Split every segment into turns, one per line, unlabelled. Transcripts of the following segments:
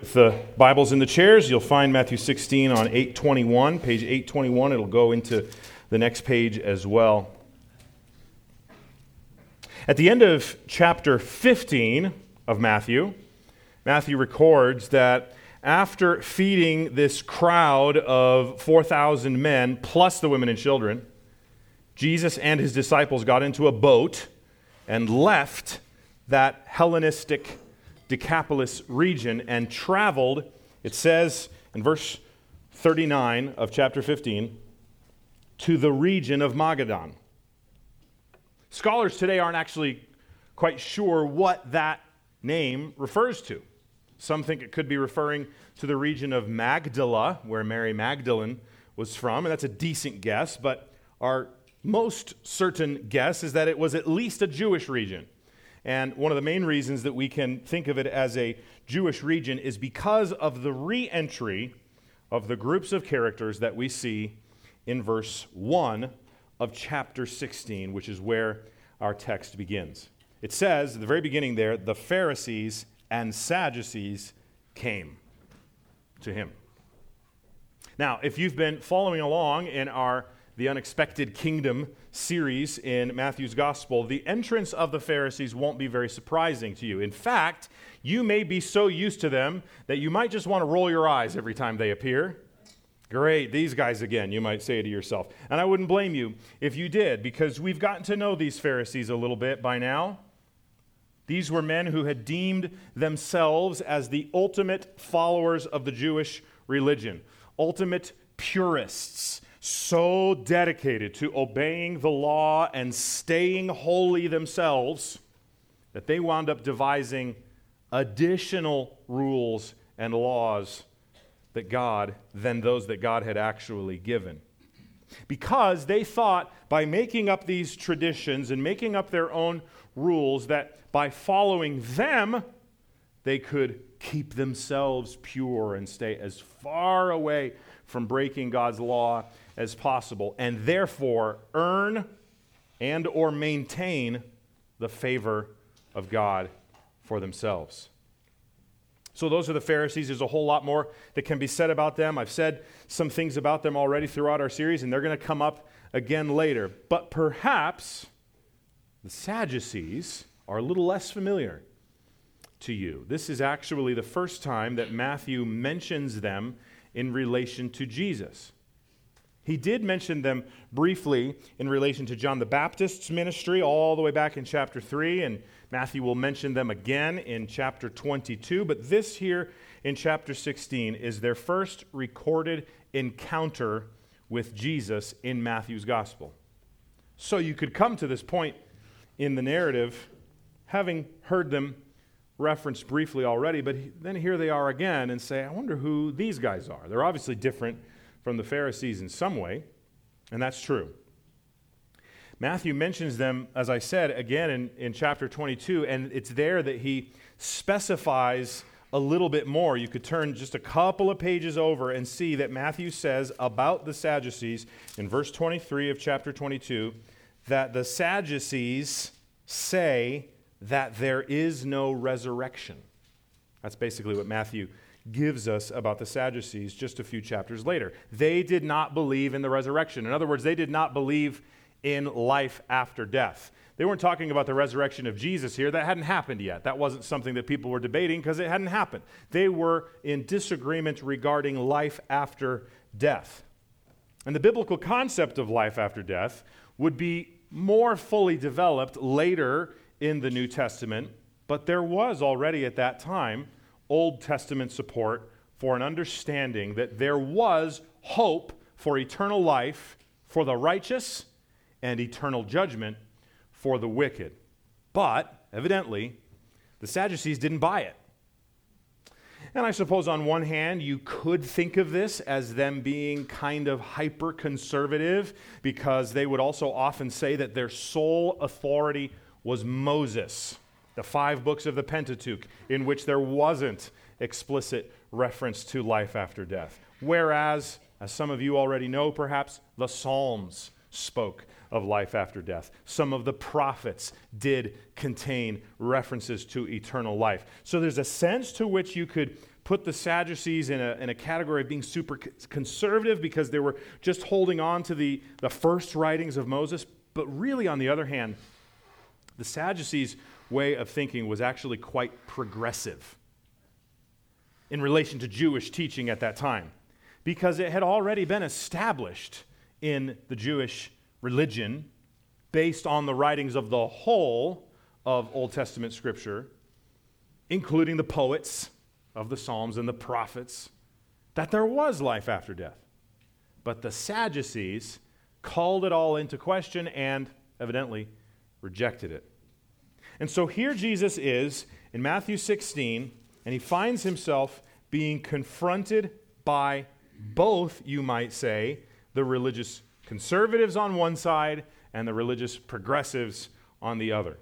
With the Bibles in the chairs, you'll find Matthew 16 on 821, page 821. It'll go into the next page as well. At the end of chapter 15 of Matthew, Matthew records that after feeding this crowd of 4,000 men, plus the women and children, Jesus and his disciples got into a boat and left that Hellenistic Decapolis region and traveled, it says in verse 39 of chapter 15, to the region of Magadan. Scholars today aren't actually quite sure what that name refers to. Some think it could be referring to the region of Magdala, where Mary Magdalene was from, and that's a decent guess, but our most certain guess is that it was at least a Jewish region. And one of the main reasons that we can think of it as a Jewish region is because of the re entry of the groups of characters that we see in verse 1 of chapter 16, which is where our text begins. It says at the very beginning there, the Pharisees and Sadducees came to him. Now, if you've been following along in our the Unexpected Kingdom series in Matthew's Gospel, the entrance of the Pharisees won't be very surprising to you. In fact, you may be so used to them that you might just want to roll your eyes every time they appear. Great, these guys again, you might say to yourself. And I wouldn't blame you if you did, because we've gotten to know these Pharisees a little bit by now. These were men who had deemed themselves as the ultimate followers of the Jewish religion, ultimate purists so dedicated to obeying the law and staying holy themselves that they wound up devising additional rules and laws that God than those that God had actually given. Because they thought by making up these traditions and making up their own rules that by following them they could keep themselves pure and stay as far away from breaking God's law as possible and therefore earn and or maintain the favor of God for themselves. So those are the Pharisees. There's a whole lot more that can be said about them. I've said some things about them already throughout our series and they're going to come up again later. But perhaps the Sadducees are a little less familiar to you. This is actually the first time that Matthew mentions them in relation to Jesus. He did mention them briefly in relation to John the Baptist's ministry, all the way back in chapter 3, and Matthew will mention them again in chapter 22. But this here in chapter 16 is their first recorded encounter with Jesus in Matthew's gospel. So you could come to this point in the narrative having heard them referenced briefly already, but then here they are again and say, I wonder who these guys are. They're obviously different from the Pharisees in some way, and that's true. Matthew mentions them, as I said, again in, in chapter 22, and it's there that he specifies a little bit more. You could turn just a couple of pages over and see that Matthew says about the Sadducees in verse 23 of chapter 22 that the Sadducees say that there is no resurrection. That's basically what Matthew gives us about the Sadducees just a few chapters later. They did not believe in the resurrection. In other words, they did not believe in life after death. They weren't talking about the resurrection of Jesus here. That hadn't happened yet. That wasn't something that people were debating because it hadn't happened. They were in disagreement regarding life after death. And the biblical concept of life after death would be more fully developed later in the New Testament, but there was already at that time Old Testament support for an understanding that there was hope for eternal life for the righteous and eternal judgment for the wicked. But, evidently, the Sadducees didn't buy it. And I suppose on one hand, you could think of this as them being kind of hyper conservative because they would also often say that their sole authority was Moses the five books of the Pentateuch, in which there wasn't explicit reference to life after death. Whereas, as some of you already know, perhaps, the Psalms spoke of life after death. Some of the prophets did contain references to eternal life. So there's a sense to which you could put the Sadducees in a, in a category of being super conservative because they were just holding on to the, the first writings of Moses. But really, on the other hand, the Sadducees' way of thinking was actually quite progressive in relation to Jewish teaching at that time because it had already been established in the Jewish religion based on the writings of the whole of Old Testament scripture, including the poets of the Psalms and the prophets, that there was life after death. But the Sadducees called it all into question and evidently rejected it. And so here Jesus is in Matthew 16, and he finds himself being confronted by both, you might say, the religious conservatives on one side and the religious progressives on the other.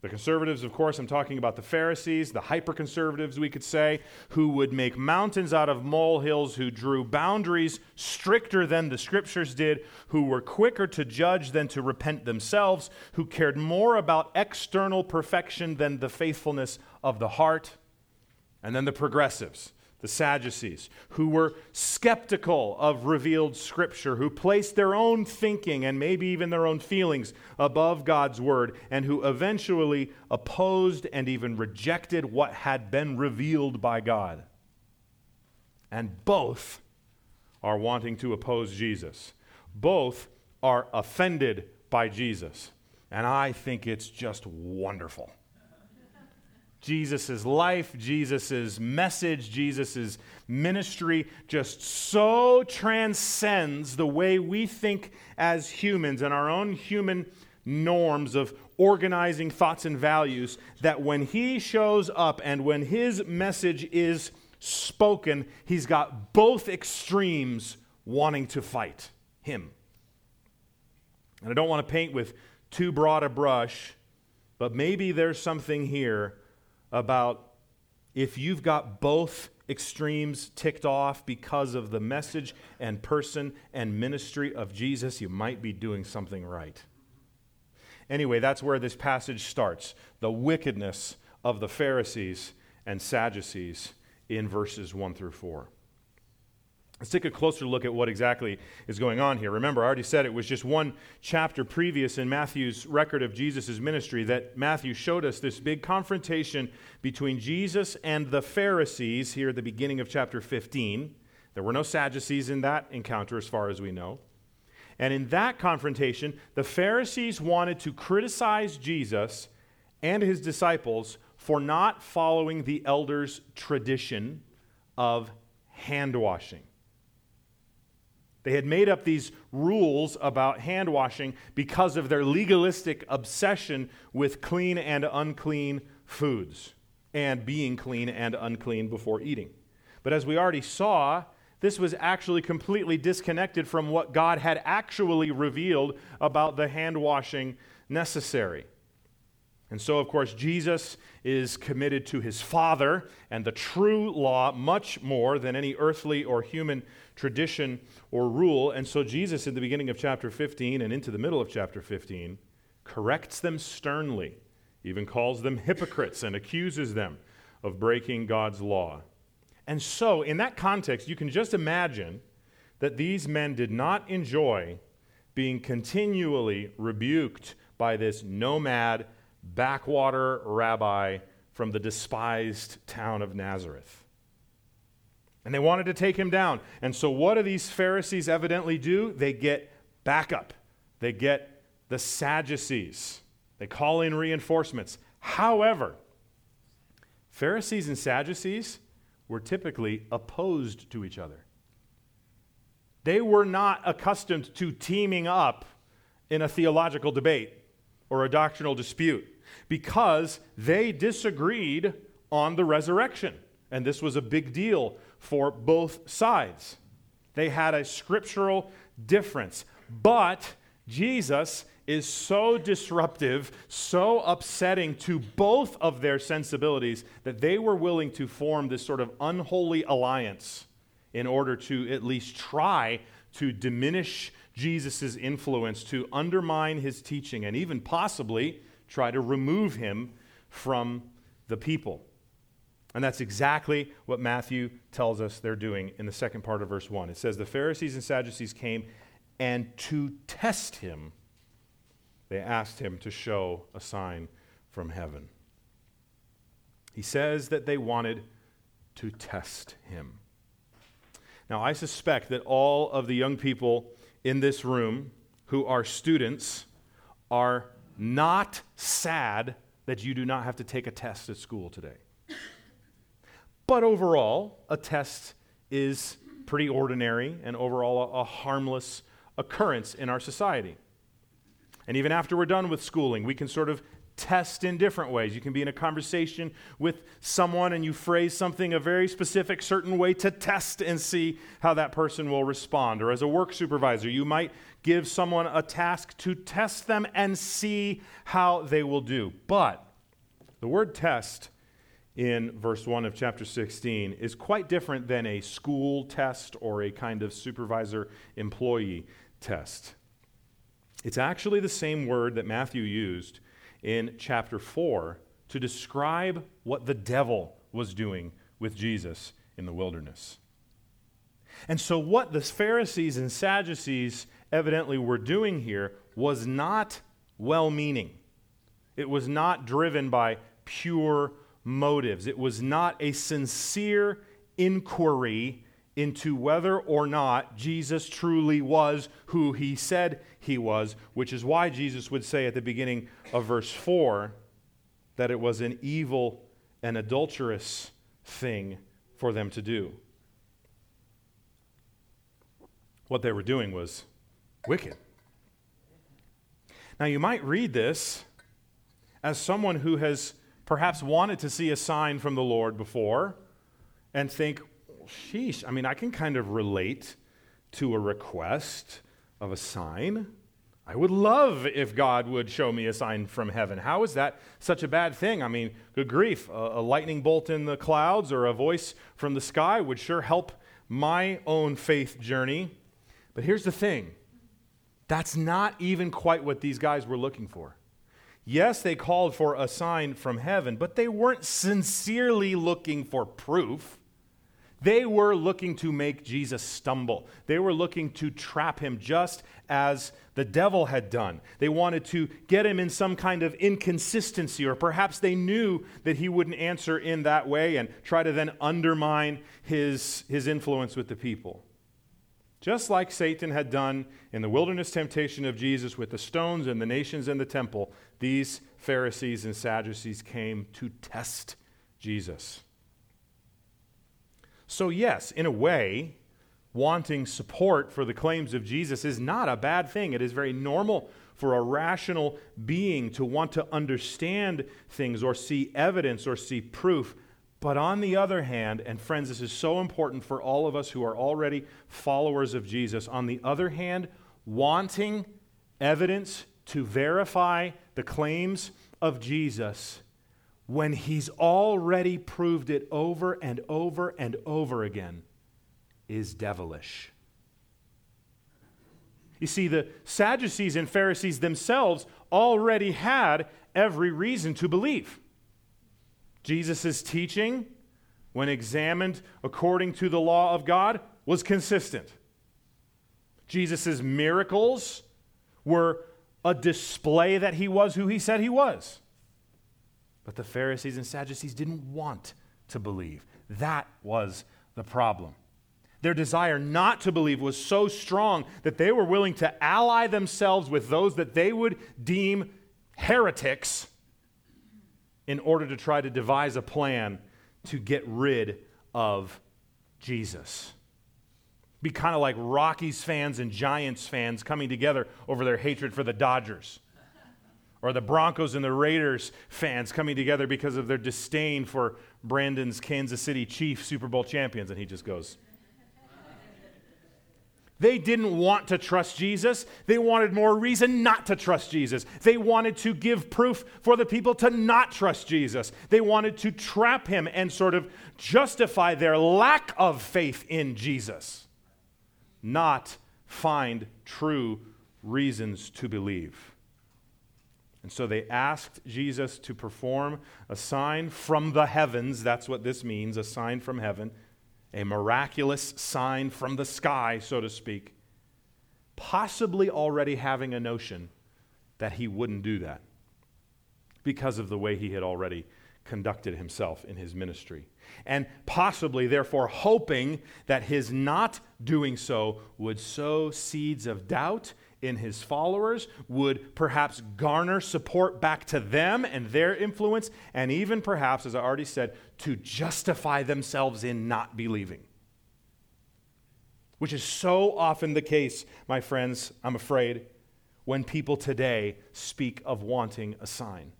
The conservatives, of course, I'm talking about the Pharisees, the hyper conservatives, we could say, who would make mountains out of molehills, who drew boundaries stricter than the scriptures did, who were quicker to judge than to repent themselves, who cared more about external perfection than the faithfulness of the heart. And then the progressives, the Sadducees, who were skeptical of revealed Scripture, who placed their own thinking and maybe even their own feelings above God's Word, and who eventually opposed and even rejected what had been revealed by God. And both are wanting to oppose Jesus. Both are offended by Jesus. And I think it's just wonderful. Jesus' life, Jesus' message, Jesus' ministry just so transcends the way we think as humans and our own human norms of organizing thoughts and values that when he shows up and when his message is spoken, he's got both extremes wanting to fight him. And I don't want to paint with too broad a brush, but maybe there's something here about if you've got both extremes ticked off because of the message and person and ministry of Jesus, you might be doing something right. Anyway, that's where this passage starts the wickedness of the Pharisees and Sadducees in verses 1 through 4. Let's take a closer look at what exactly is going on here. Remember, I already said it was just one chapter previous in Matthew's record of Jesus' ministry that Matthew showed us this big confrontation between Jesus and the Pharisees here at the beginning of chapter 15. There were no Sadducees in that encounter, as far as we know. And in that confrontation, the Pharisees wanted to criticize Jesus and his disciples for not following the elders' tradition of hand washing. They had made up these rules about hand washing because of their legalistic obsession with clean and unclean foods and being clean and unclean before eating. But as we already saw, this was actually completely disconnected from what God had actually revealed about the hand washing necessary. And so, of course, Jesus is committed to his Father and the true law much more than any earthly or human tradition or rule. And so, Jesus, in the beginning of chapter 15 and into the middle of chapter 15, corrects them sternly, even calls them hypocrites and accuses them of breaking God's law. And so, in that context, you can just imagine that these men did not enjoy being continually rebuked by this nomad backwater rabbi from the despised town of Nazareth. And they wanted to take him down. And so, what do these Pharisees evidently do? They get backup, they get the Sadducees, they call in reinforcements. However, Pharisees and Sadducees were typically opposed to each other. They were not accustomed to teaming up in a theological debate or a doctrinal dispute because they disagreed on the resurrection. And this was a big deal for both sides. They had a scriptural difference. But Jesus is so disruptive, so upsetting to both of their sensibilities that they were willing to form this sort of unholy alliance in order to at least try to diminish Jesus' influence, to undermine his teaching, and even possibly try to remove him from the people. And that's exactly what Matthew tells us they're doing in the second part of verse 1. It says, The Pharisees and Sadducees came, and to test him, they asked him to show a sign from heaven. He says that they wanted to test him. Now, I suspect that all of the young people in this room who are students are not sad that you do not have to take a test at school today. But overall, a test is pretty ordinary and overall a, a harmless occurrence in our society. And even after we're done with schooling, we can sort of test in different ways. You can be in a conversation with someone and you phrase something a very specific, certain way to test and see how that person will respond. Or as a work supervisor, you might give someone a task to test them and see how they will do. But the word test in verse 1 of chapter 16 is quite different than a school test or a kind of supervisor employee test. It's actually the same word that Matthew used in chapter 4 to describe what the devil was doing with Jesus in the wilderness. And so, what the Pharisees and Sadducees evidently were doing here was not well meaning. It was not driven by pure motives. It was not a sincere inquiry into whether or not Jesus truly was who he said he was, which is why Jesus would say at the beginning of verse 4 that it was an evil and adulterous thing for them to do. What they were doing was wicked. Now, you might read this as someone who has perhaps wanted to see a sign from the Lord before and think, sheesh, I mean, I can kind of relate to a request of a sign. I would love if God would show me a sign from heaven. How is that such a bad thing? I mean, good grief, a, a, lightning bolt in the clouds or a voice from the sky would sure help my own faith journey. But here's the thing that's not even quite what these guys were looking for. Yes, they called for a sign from heaven, but they weren't sincerely looking for proof. They were looking to make Jesus stumble. They were looking to trap him just as the devil had done. They wanted to get him in some kind of inconsistency, or perhaps they knew that he wouldn't answer in that way and try to then undermine his, his influence with the people. Just like Satan had done in the wilderness temptation of Jesus with the stones and the nations and the temple, these Pharisees and Sadducees came to test Jesus. So, yes, in a way, wanting support for the claims of Jesus is not a bad thing. It is very normal for a rational being to want to understand things or see evidence or see proof. But on the other hand, and friends, this is so important for all of us who are already followers of Jesus. On the other hand, wanting evidence to verify the claims of Jesus when he's already proved it over and over and over again is devilish. You see, the Sadducees and Pharisees themselves already had every reason to believe. Jesus' teaching, when examined according to the law of God, was consistent. Jesus' miracles were a display that he was who he said he was. But the Pharisees and Sadducees didn't want to believe. That was the problem. Their desire not to believe was so strong that they were willing to ally themselves with those that they would deem heretics in order to try to devise a plan to get rid of Jesus. Be kind of like Rockies fans and Giants fans coming together over their hatred for the Dodgers or the Broncos and the Raiders fans coming together because of their disdain for Brandon's Kansas City Chiefs Super Bowl champions. And he just goes, they didn't want to trust Jesus. They wanted more reason not to trust Jesus. They wanted to give proof for the people to not trust Jesus. They wanted to trap him and sort of justify their lack of faith in Jesus, not find true reasons to believe. And so they asked Jesus to perform a sign from the heavens. That's what this means a sign from heaven, a miraculous sign from the sky, so to speak, possibly already having a notion that he wouldn't do that because of the way he had already conducted himself in his ministry. And possibly, therefore, hoping that his not doing so would sow seeds of doubt in his followers, would perhaps garner support back to them and their influence, and even perhaps, as I already said, to justify themselves in not believing. Which is so often the case, my friends, I'm afraid, when people today speak of wanting a sign.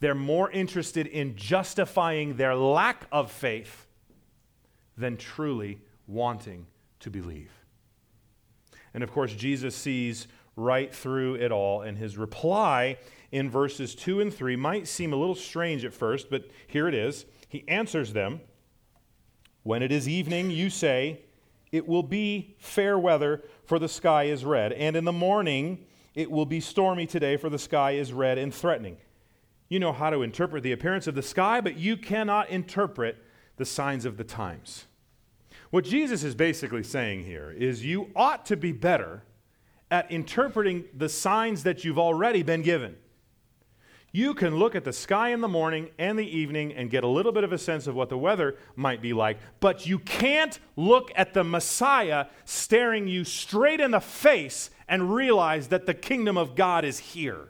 They're more interested in justifying their lack of faith than truly wanting to believe. And of course, Jesus sees right through it all, and his reply in verses 2 and 3 might seem a little strange at first, but here it is. He answers them When it is evening, you say, It will be fair weather, for the sky is red. And in the morning, it will be stormy today, for the sky is red and threatening. You know how to interpret the appearance of the sky, but you cannot interpret the signs of the times. What Jesus is basically saying here is you ought to be better at interpreting the signs that you've already been given. You can look at the sky in the morning and the evening and get a little bit of a sense of what the weather might be like, but you can't look at the Messiah staring you straight in the face and realize that the kingdom of God is here.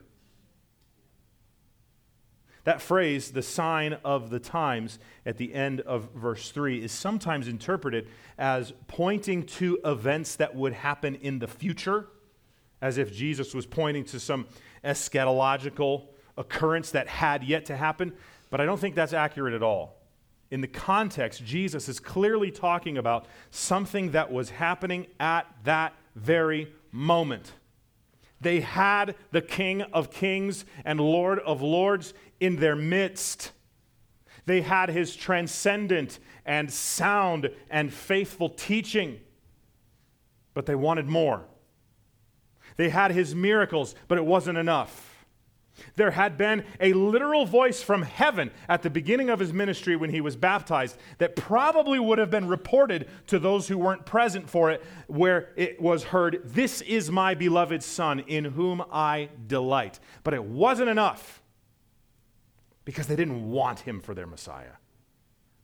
That phrase, the sign of the times, at the end of verse 3, is sometimes interpreted as pointing to events that would happen in the future, as if Jesus was pointing to some eschatological occurrence that had yet to happen. But I don't think that's accurate at all. In the context, Jesus is clearly talking about something that was happening at that very moment. They had the King of Kings and Lord of Lords in their midst. They had his transcendent and sound and faithful teaching, but they wanted more. They had his miracles, but it wasn't enough. There had been a literal voice from heaven at the beginning of his ministry when he was baptized that probably would have been reported to those who weren't present for it, where it was heard, This is my beloved Son, in whom I delight. But it wasn't enough because they didn't want him for their Messiah.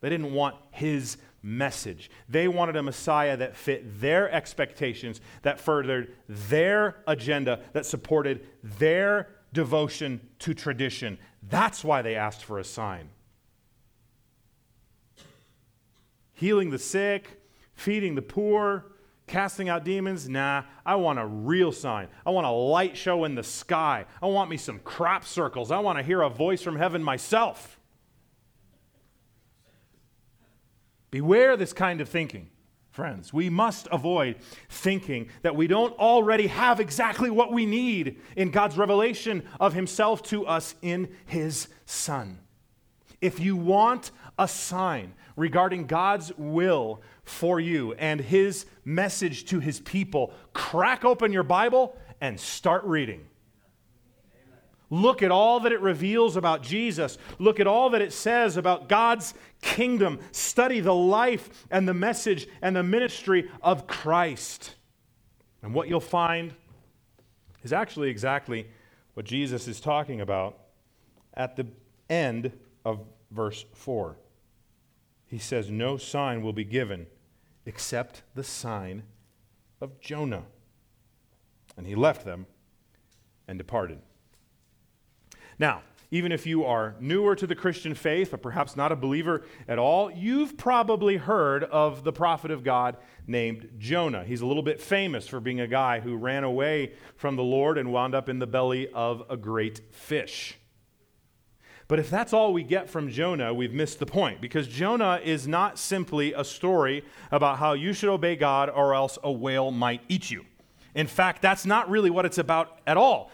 They didn't want his message. They wanted a Messiah that fit their expectations, that furthered their agenda, that supported their devotion to tradition. That's why they asked for a sign. Healing the sick, feeding the poor, casting out demons? Nah, I want a real sign. I want a light show in the sky. I want me some crop circles. I want to hear a voice from heaven myself. Beware this kind of thinking friends. We must avoid thinking that we don't already have exactly what we need in God's revelation of Himself to us in His Son. If you want a sign regarding God's will for you and His message to His people, crack open your Bible and start reading. Look at all that it reveals about Jesus. Look at all that it says about God's kingdom. Study the life and the message and the ministry of Christ. And what you'll find is actually exactly what Jesus is talking about at the end of verse 4. He says, No sign will be given except the sign of Jonah. And he left them and departed. Now, even if you are newer to the Christian faith or perhaps not a believer at all, you've probably heard of the prophet of God named Jonah. He's a little bit famous for being a guy who ran away from the Lord and wound up in the belly of a great fish. But if that's all we get from Jonah, we've missed the point because Jonah is not simply a story about how you should obey God or else a whale might eat you. In fact, that's not really what it's about at all.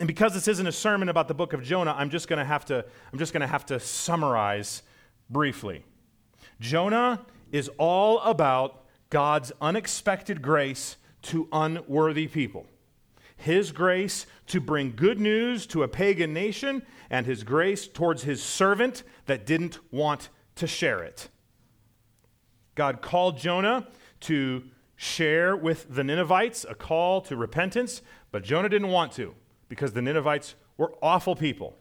And because this isn't a sermon about the book of Jonah, I'm just going to have to I'm just going to have to summarize briefly. Jonah is all about God's unexpected grace to unworthy people. His grace to bring good news to a pagan nation, and his grace towards his servant that didn't want to share it. God called Jonah to share with the Ninevites a call to repentance, but Jonah didn't want to because the Ninevites were awful people.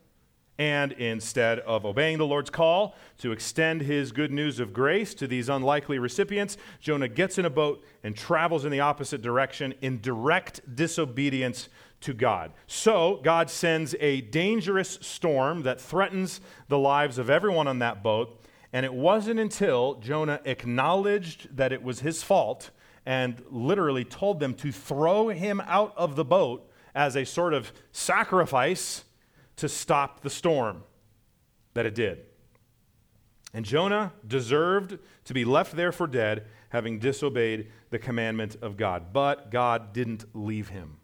And instead of obeying the Lord's call to extend his good news of grace to these unlikely recipients, Jonah gets in a boat and travels in the opposite direction in direct disobedience to God. So, God sends a dangerous storm that threatens the lives of everyone on that boat. And it wasn't until Jonah acknowledged that it was his fault and literally told them to throw him out of the boat as a sort of sacrifice to stop the storm that it did. And Jonah deserved to be left there for dead, having disobeyed the commandment of God. But God didn't leave him.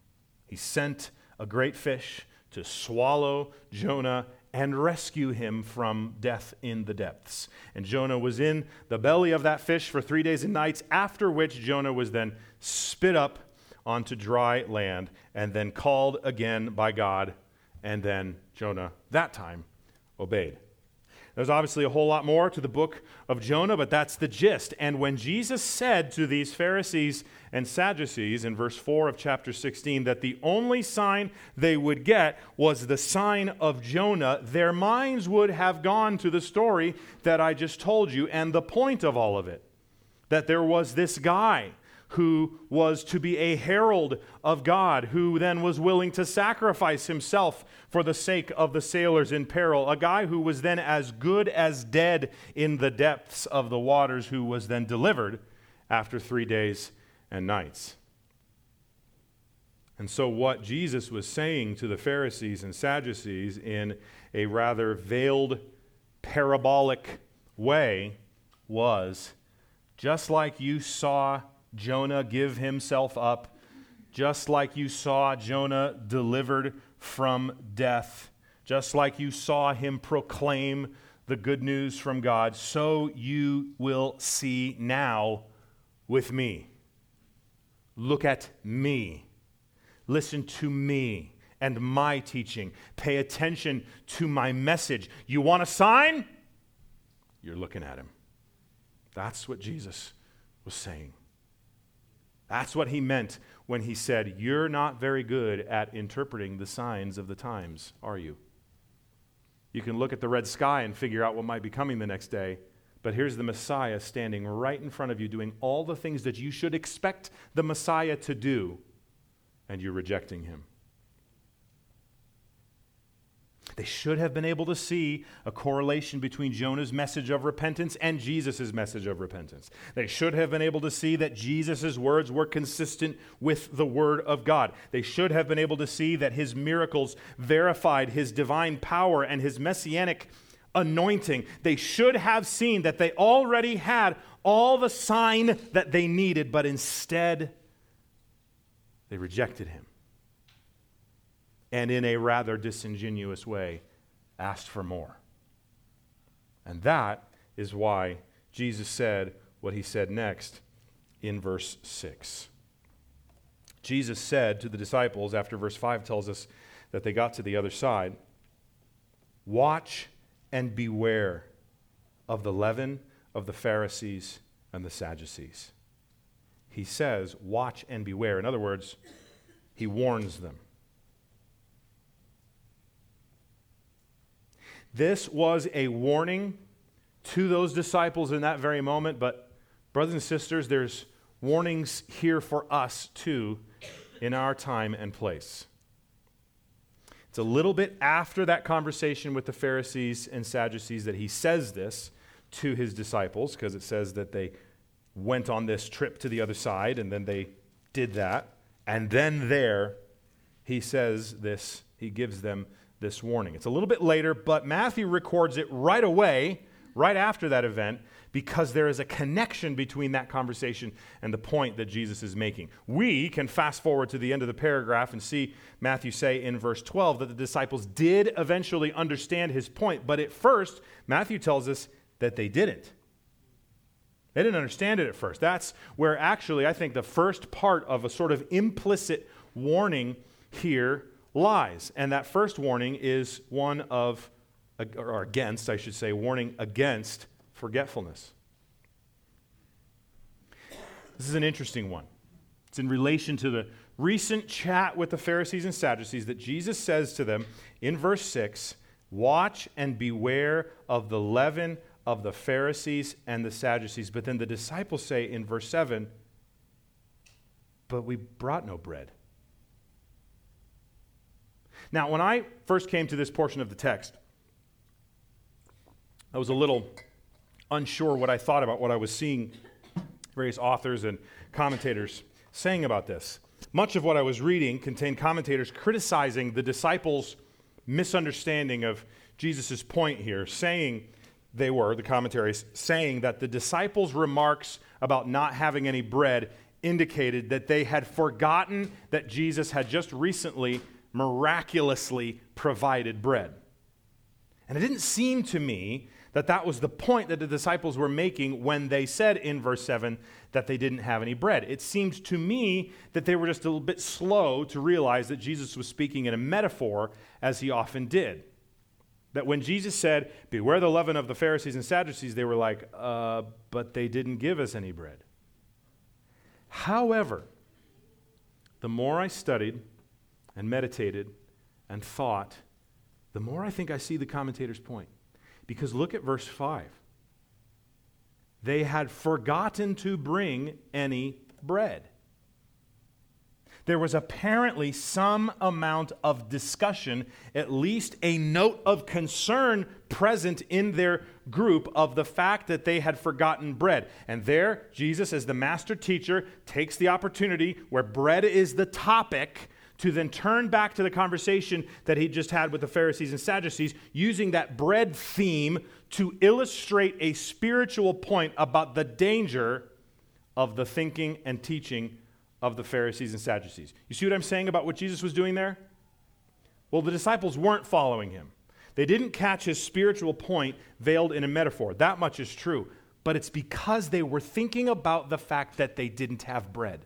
He sent a great fish to swallow Jonah and rescue him from death in the depths. And Jonah was in the belly of that fish for three days and nights, after which Jonah was then spit up onto dry land and then called again by God and then Jonah, that time, obeyed. There's obviously a whole lot more to the book of Jonah, but that's the gist. And when Jesus said to these Pharisees and Sadducees in verse 4 of chapter 16 that the only sign they would get was the sign of Jonah, their minds would have gone to the story that I just told you and the point of all of it. That there was this guy who was to be a herald of God, who then was willing to sacrifice himself for the sake of the sailors in peril, a guy who was then as good as dead in the depths of the waters, who was then delivered after three days and nights. And so, what Jesus was saying to the Pharisees and Sadducees in a rather veiled, parabolic way was just like you saw Jonah give himself up, just like you saw Jonah delivered from death, just like you saw him proclaim the good news from God, so you will see now with me. Look at me. Listen to me and my teaching. Pay attention to my message. You want a sign? You're looking at him. That's what Jesus was saying. That's what he meant when he said, You're not very good at interpreting the signs of the times, are you? You can look at the red sky and figure out what might be coming the next day, but here's the Messiah standing right in front of you doing all the things that you should expect the Messiah to do, and you're rejecting him. They should have been able to see a correlation between Jonah's message of repentance and Jesus' message of repentance. They should have been able to see that Jesus' words were consistent with the Word of God. They should have been able to see that his miracles verified his divine power and his messianic anointing. They should have seen that they already had all the sign that they needed, but instead they rejected him and in a rather disingenuous way asked for more. And that is why Jesus said what he said next in verse 6. Jesus said to the disciples, after verse 5 tells us that they got to the other side, Watch and beware of the leaven of the Pharisees and the Sadducees. He says, Watch and beware. In other words, he warns them. This was a warning to those disciples in that very moment, but, brothers and sisters, there's warnings here for us too in our time and place. It's a little bit after that conversation with the Pharisees and Sadducees that he says this to his disciples, because it says that they went on this trip to the other side and then they did that. And then there, he says this, he gives them this warning. It's a little bit later, but Matthew records it right away, right after that event, because there is a connection between that conversation and the point that Jesus is making. We can fast forward to the end of the paragraph and see Matthew say in verse 12 that the disciples did eventually understand his point, but at first, Matthew tells us that they didn't. They didn't understand it at first. That's where actually I think the first part of a sort of implicit warning here lies. And that first warning is one of, or against, I should say, warning against forgetfulness. This is an interesting one. It's in relation to the recent chat with the Pharisees and Sadducees that Jesus says to them in verse 6 Watch and beware of the leaven of the Pharisees and the Sadducees. But then the disciples say in verse 7 But we brought no bread. Now, when I first came to this portion of the text, I was a little unsure what I thought about what I was seeing various authors and commentators saying about this. Much of what I was reading contained commentators criticizing the disciples' misunderstanding of Jesus' point here, saying they were, the commentaries, saying that the disciples' remarks about not having any bread indicated that they had forgotten that Jesus had just recently miraculously provided bread. And it didn't seem to me that that was the point that the disciples were making when they said in verse 7 that they didn't have any bread. It seemed to me that they were just a little bit slow to realize that Jesus was speaking in a metaphor, as he often did. That when Jesus said, Beware the leaven of the Pharisees and Sadducees, they were like, uh, But they didn't give us any bread. However, the more I studied and meditated and thought, the more I think I see the commentator's point. Because look at verse 5. They had forgotten to bring any bread there was apparently some amount of discussion, at least a note of concern present in their group of the fact that they had forgotten bread. And there, Jesus, as the master teacher, takes the opportunity where bread is the topic to then turn back to the conversation that he just had with the Pharisees and Sadducees, using that bread theme to illustrate a spiritual point about the danger of the thinking and teaching of the Pharisees and Sadducees. You see what I'm saying about what Jesus was doing there? Well, the disciples weren't following him. They didn't catch his spiritual point veiled in a metaphor. That much is true. But it's because they were thinking about the fact that they didn't have bread.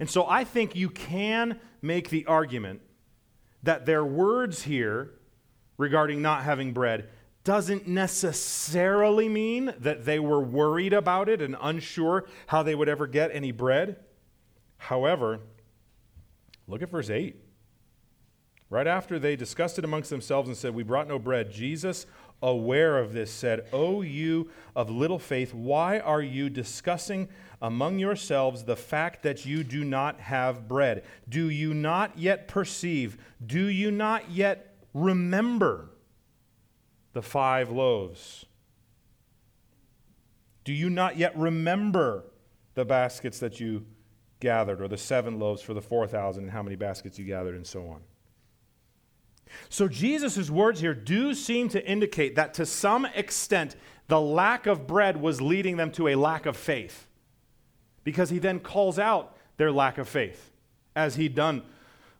And so I think you can make the argument that their words here regarding not having bread doesn't necessarily mean that they were worried about it and unsure how they would ever get any bread. However, look at verse 8. Right after they discussed it amongst themselves and said, We brought no bread, Jesus, aware of this, said, O you of little faith, why are you discussing among yourselves the fact that you do not have bread? Do you not yet perceive? Do you not yet remember? the five loaves? Do you not yet remember the baskets that you gathered, or the seven loaves for the 4,000, and how many baskets you gathered, and so on? So, Jesus' words here do seem to indicate that to some extent the lack of bread was leading them to a lack of faith. Because he then calls out their lack of faith, as he'd done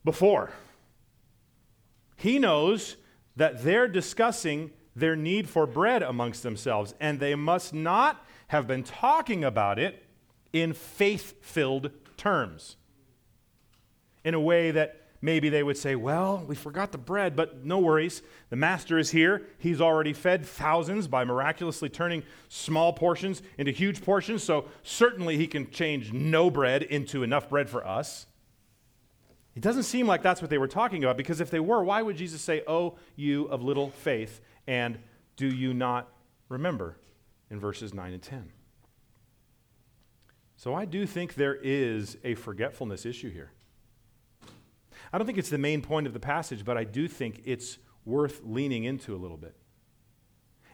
before. He knows that they're discussing their need for bread amongst themselves, and they must not have been talking about it in faith filled terms. In a way that maybe they would say, Well, we forgot the bread, but no worries. The master is here. He's already fed thousands by miraculously turning small portions into huge portions, so certainly he can change no bread into enough bread for us. It doesn't seem like that's what they were talking about because if they were, why would Jesus say, Oh, you of little faith? And do you not remember in verses 9 and 10? So I do think there is a forgetfulness issue here. I don't think it's the main point of the passage, but I do think it's worth leaning into a little bit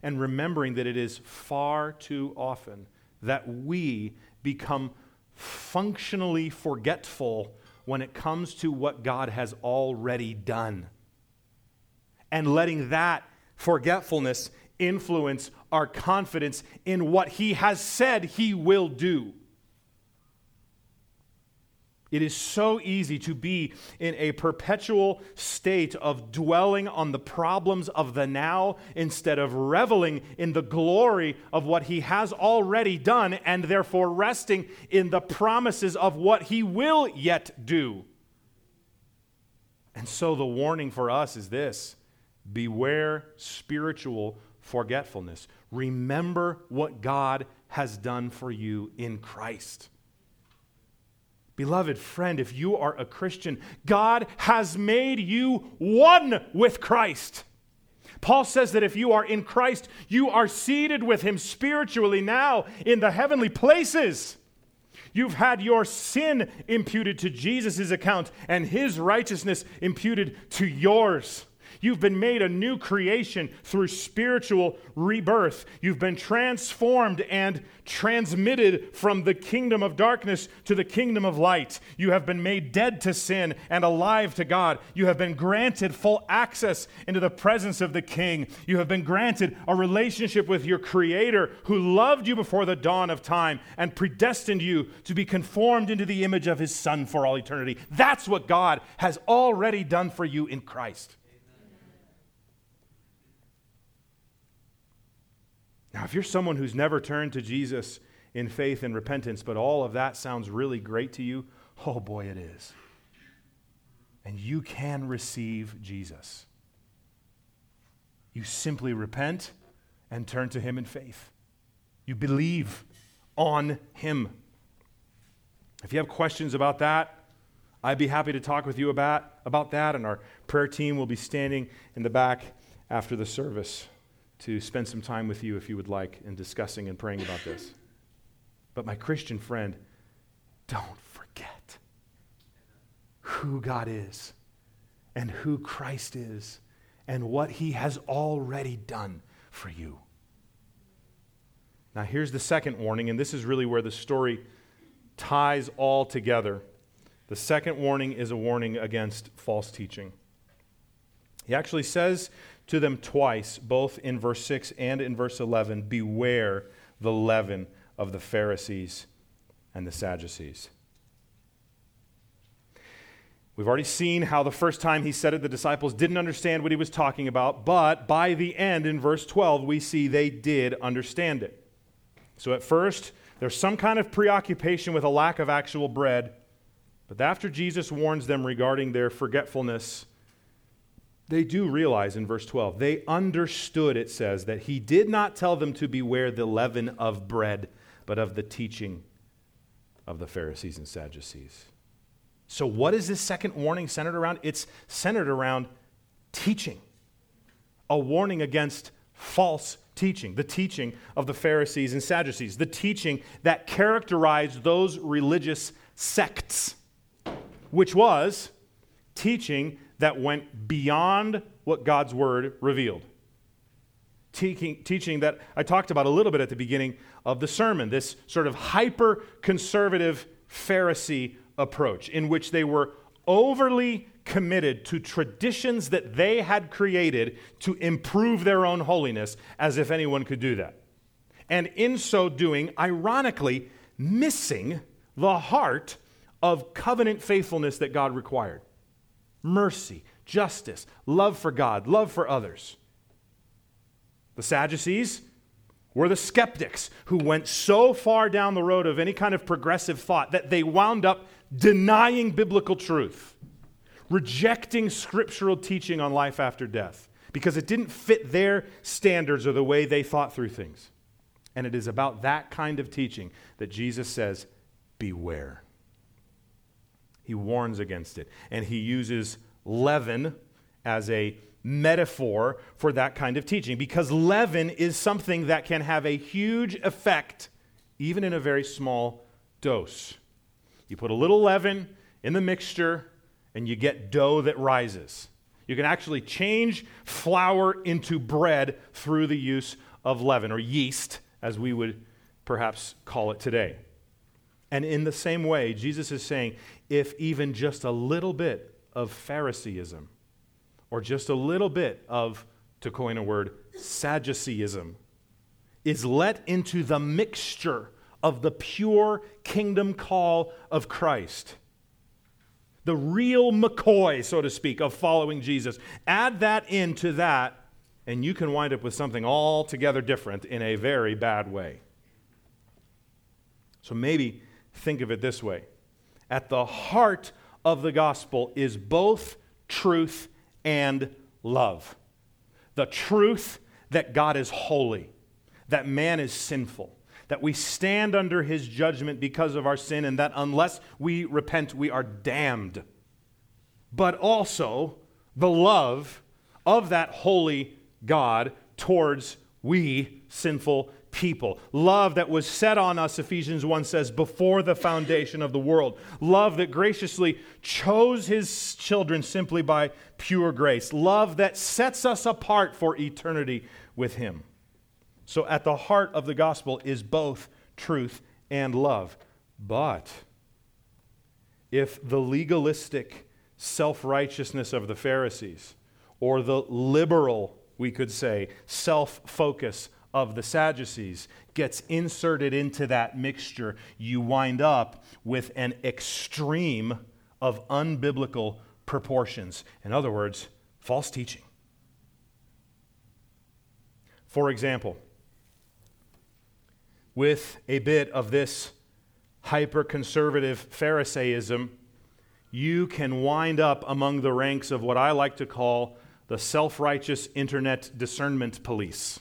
and remembering that it is far too often that we become functionally forgetful when it comes to what God has already done. And letting that forgetfulness influence our confidence in what He has said He will do. It is so easy to be in a perpetual state of dwelling on the problems of the now instead of reveling in the glory of what He has already done and therefore resting in the promises of what He will yet do. And so the warning for us is this beware spiritual forgetfulness. Remember what God has done for you in Christ. Beloved friend, if you are a Christian, God has made you one with Christ. Paul says that if you are in Christ, you are seated with him spiritually now in the heavenly places. You've had your sin imputed to Jesus' account and his righteousness imputed to yours. You've been made a new creation through spiritual rebirth. You've been transformed and transmitted from the kingdom of darkness to the kingdom of light. You have been made dead to sin and alive to God. You have been granted full access into the presence of the King. You have been granted a relationship with your Creator who loved you before the dawn of time and predestined you to be conformed into the image of His Son for all eternity. That's what God has already done for you in Christ. Now, if you're someone who's never turned to Jesus in faith and repentance, but all of that sounds really great to you, oh boy, it is. And you can receive Jesus. You simply repent and turn to Him in faith. You believe on Him. If you have questions about that, I'd be happy to talk with you about, about that, and our prayer team will be standing in the back after the service to spend some time with you if you would like in discussing and praying about this. But my Christian friend, don't forget who God is and who Christ is and what he has already done for you. Now, here's the second warning, and this is really where the story ties all together. The second warning is a warning against false teaching. He actually says to them twice, both in verse 6 and in verse 11 Beware the leaven of the Pharisees and the Sadducees. We've already seen how the first time he said it, the disciples didn't understand what he was talking about, but by the end, in verse 12, we see they did understand it. So at first, there's some kind of preoccupation with a lack of actual bread, but after Jesus warns them regarding their forgetfulness, they do realize in verse 12, they understood, it says, that he did not tell them to beware the leaven of bread, but of the teaching of the Pharisees and Sadducees. So, what is this second warning centered around? It's centered around teaching, a warning against false teaching, the teaching of the Pharisees and Sadducees, the teaching that characterized those religious sects, which was teaching that went beyond what God's word revealed. Teaching, teaching that I talked about a little bit at the beginning of the sermon, this sort of hyper conservative Pharisee approach, in which they were overly committed to traditions that they had created to improve their own holiness, as if anyone could do that. And in so doing, ironically, missing the heart of covenant faithfulness that God required mercy, justice, love for God, love for others. The Sadducees were the skeptics who went so far down the road of any kind of progressive thought that they wound up denying biblical truth, rejecting scriptural teaching on life after death because it didn't fit their standards or the way they thought through things. And it is about that kind of teaching that Jesus says, Beware. He warns against it. And he uses leaven as a metaphor for that kind of teaching because leaven is something that can have a huge effect even in a very small dose. You put a little leaven in the mixture and you get dough that rises. You can actually change flour into bread through the use of leaven or yeast, as we would perhaps call it today. And in the same way, Jesus is saying if even just a little bit of Phariseeism or just a little bit of, to coin a word, Sadduceeism is let into the mixture of the pure kingdom call of Christ, the real McCoy, so to speak, of following Jesus. Add that into that, and you can wind up with something altogether different in a very bad way. So maybe think of it this way at the heart of the gospel is both truth and love. The truth that God is holy, that man is sinful, that we stand under his judgment because of our sin, and that unless we repent, we are damned. But also the love of that holy God towards we sinful people. Love that was set on us, Ephesians 1 says, before the foundation of the world. Love that graciously chose his children simply by pure grace. Love that sets us apart for eternity with him. So, at the heart of the gospel is both truth and love. But if the legalistic self righteousness of the Pharisees, or the liberal, we could say, self focus of the Sadducees gets inserted into that mixture, you wind up with an extreme of unbiblical proportions. In other words, false teaching. For example, with a bit of this hyper conservative Pharisaism, you can wind up among the ranks of what I like to call the self righteous internet discernment police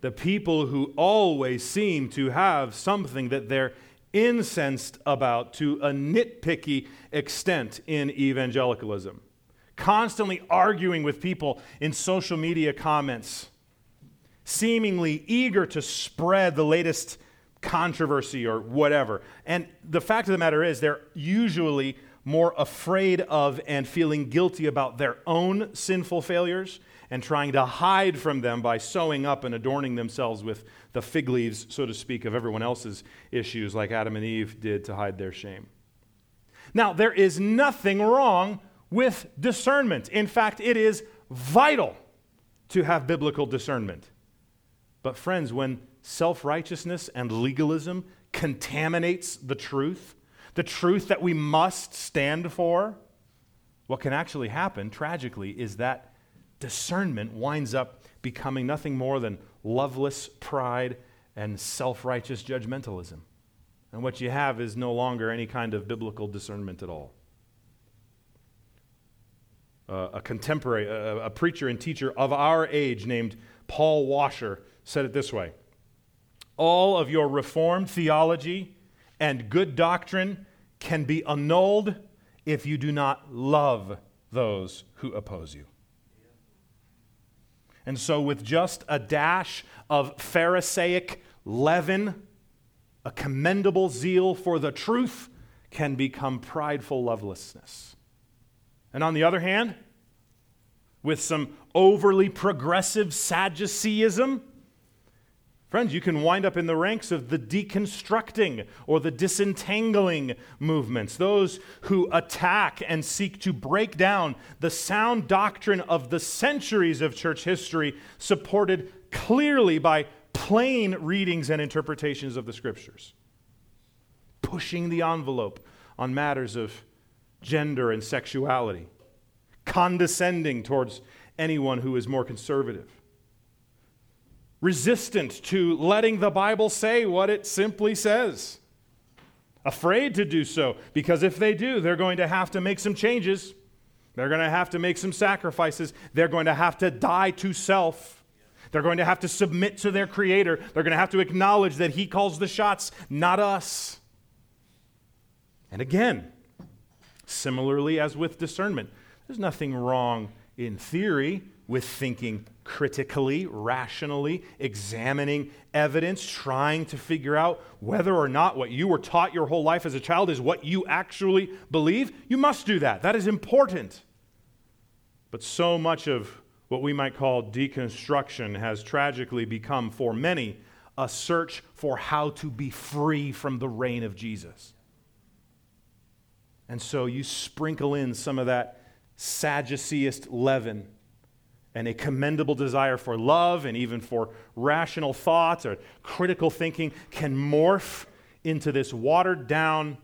the people who always seem to have something that they're incensed about to a nitpicky extent in evangelicalism. Constantly arguing with people in social media comments, seemingly eager to spread the latest controversy or whatever. And the fact of the matter is, they're usually more afraid of and feeling guilty about their own sinful failures and trying to hide from them by sewing up and adorning themselves with the fig leaves, so to speak, of everyone else's issues, like Adam and Eve did to hide their shame. Now, there is nothing wrong with discernment. In fact, it is vital to have biblical discernment. But, friends, when self righteousness and legalism contaminates the truth, the truth that we must stand for, what can actually happen, tragically, is that discernment winds up becoming nothing more than loveless pride and self righteous judgmentalism. And what you have is no longer any kind of biblical discernment at all. Uh, a contemporary, a, a preacher and teacher of our age named Paul Washer said it this way All of your Reformed theology and good doctrine can be annulled if you do not love those who oppose you. And so, with just a dash of Pharisaic leaven, a commendable zeal for the truth can become prideful lovelessness. And on the other hand, with some overly progressive Sadduceeism, Friends, you can wind up in the ranks of the deconstructing or the disentangling movements, those who attack and seek to break down the sound doctrine of the centuries of church history, supported clearly by plain readings and interpretations of the scriptures, pushing the envelope on matters of gender and sexuality, condescending towards anyone who is more conservative resistant to letting the Bible say what it simply says. Afraid to do so, because if they do, they're going to have to make some changes. They're going to have to make some sacrifices. They're going to have to die to self. They're going to have to submit to their Creator. They're going to have to acknowledge that He calls the shots, not us. And again, similarly as with discernment, there's nothing wrong in theory with thinking critically, rationally, examining evidence, trying to figure out whether or not what you were taught your whole life as a child is what you actually believe, you must do that. That is important. But so much of what we might call deconstruction has tragically become, for many, a search for how to be free from the reign of Jesus. And so you sprinkle in some of that Sadduceist leaven and a commendable desire for love and even for rational thoughts or critical thinking can morph into this watered down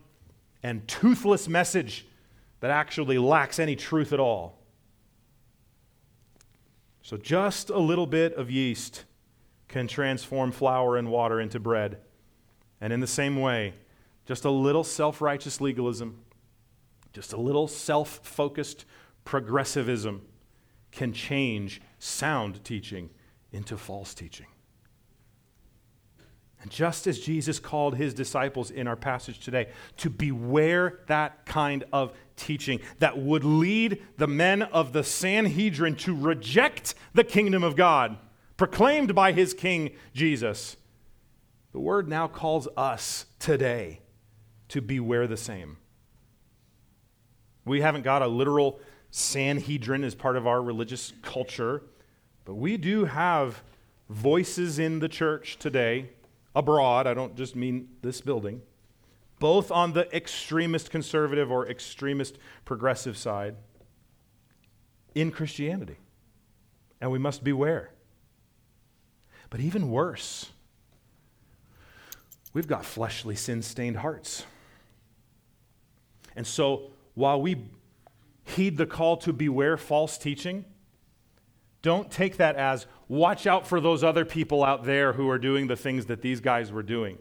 and toothless message that actually lacks any truth at all. So, just a little bit of yeast can transform flour and water into bread. And in the same way, just a little self righteous legalism, just a little self focused progressivism can change sound teaching into false teaching. And just as Jesus called his disciples in our passage today to beware that kind of teaching that would lead the men of the Sanhedrin to reject the kingdom of God proclaimed by his king Jesus, the word now calls us today to beware the same. We haven't got a literal Sanhedrin as part of our religious culture, but we do have voices in the church today, abroad, I don't just mean this building, both on the extremist conservative or extremist progressive side in Christianity. And we must beware. But even worse, we've got fleshly, sin stained hearts. And so while we heed the call to beware false teaching, don't take that as watch out for those other people out there who are doing the things that these guys were doing.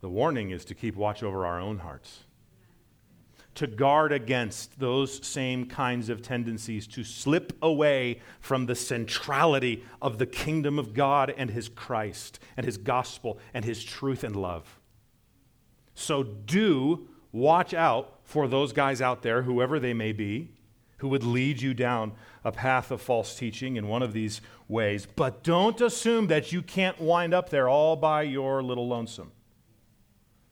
The warning is to keep watch over our own hearts to guard against those same kinds of tendencies to slip away from the centrality of the kingdom of God and his Christ and his gospel and his truth and love. So do watch out for those guys out there, whoever they may be, who would lead you down a path of false teaching in one of these ways. But don't assume that you can't wind up there all by your little lonesome.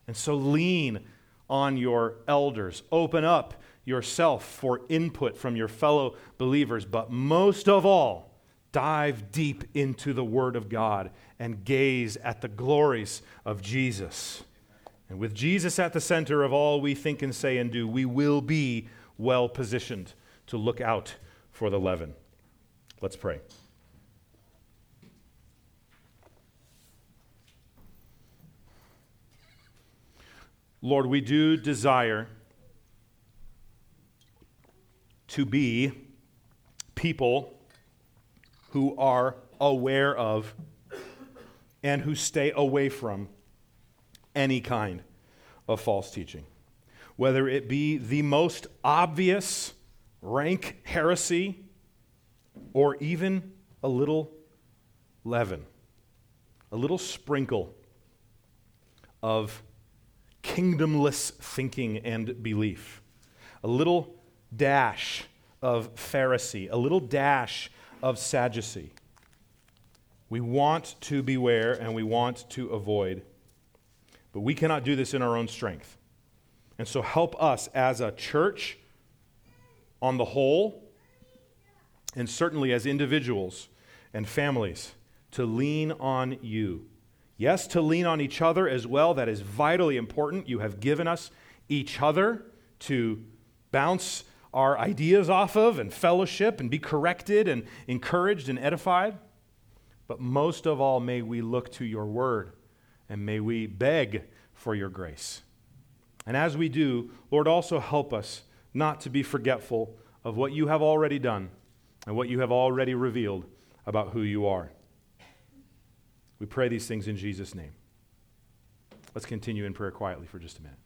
And so lean on your elders. Open up yourself for input from your fellow believers. But most of all, dive deep into the Word of God and gaze at the glories of Jesus. And with Jesus at the center of all we think and say and do, we will be well positioned to look out for the leaven. Let's pray. Lord, we do desire to be people who are aware of and who stay away from any kind of false teaching. Whether it be the most obvious rank heresy or even a little leaven, a little sprinkle of kingdomless thinking and belief, a little dash of Pharisee, a little dash of Sadducee. We want to beware and we want to avoid, but we cannot do this in our own strength. And so, help us as a church on the whole, and certainly as individuals and families, to lean on you Yes, to lean on each other as well. That is vitally important. You have given us each other to bounce our ideas off of and fellowship and be corrected and encouraged and edified. But most of all, may we look to your word and may we beg for your grace. And as we do, Lord, also help us not to be forgetful of what you have already done and what you have already revealed about who you are. We pray these things in Jesus' name. Let's continue in prayer quietly for just a minute.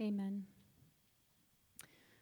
Amen.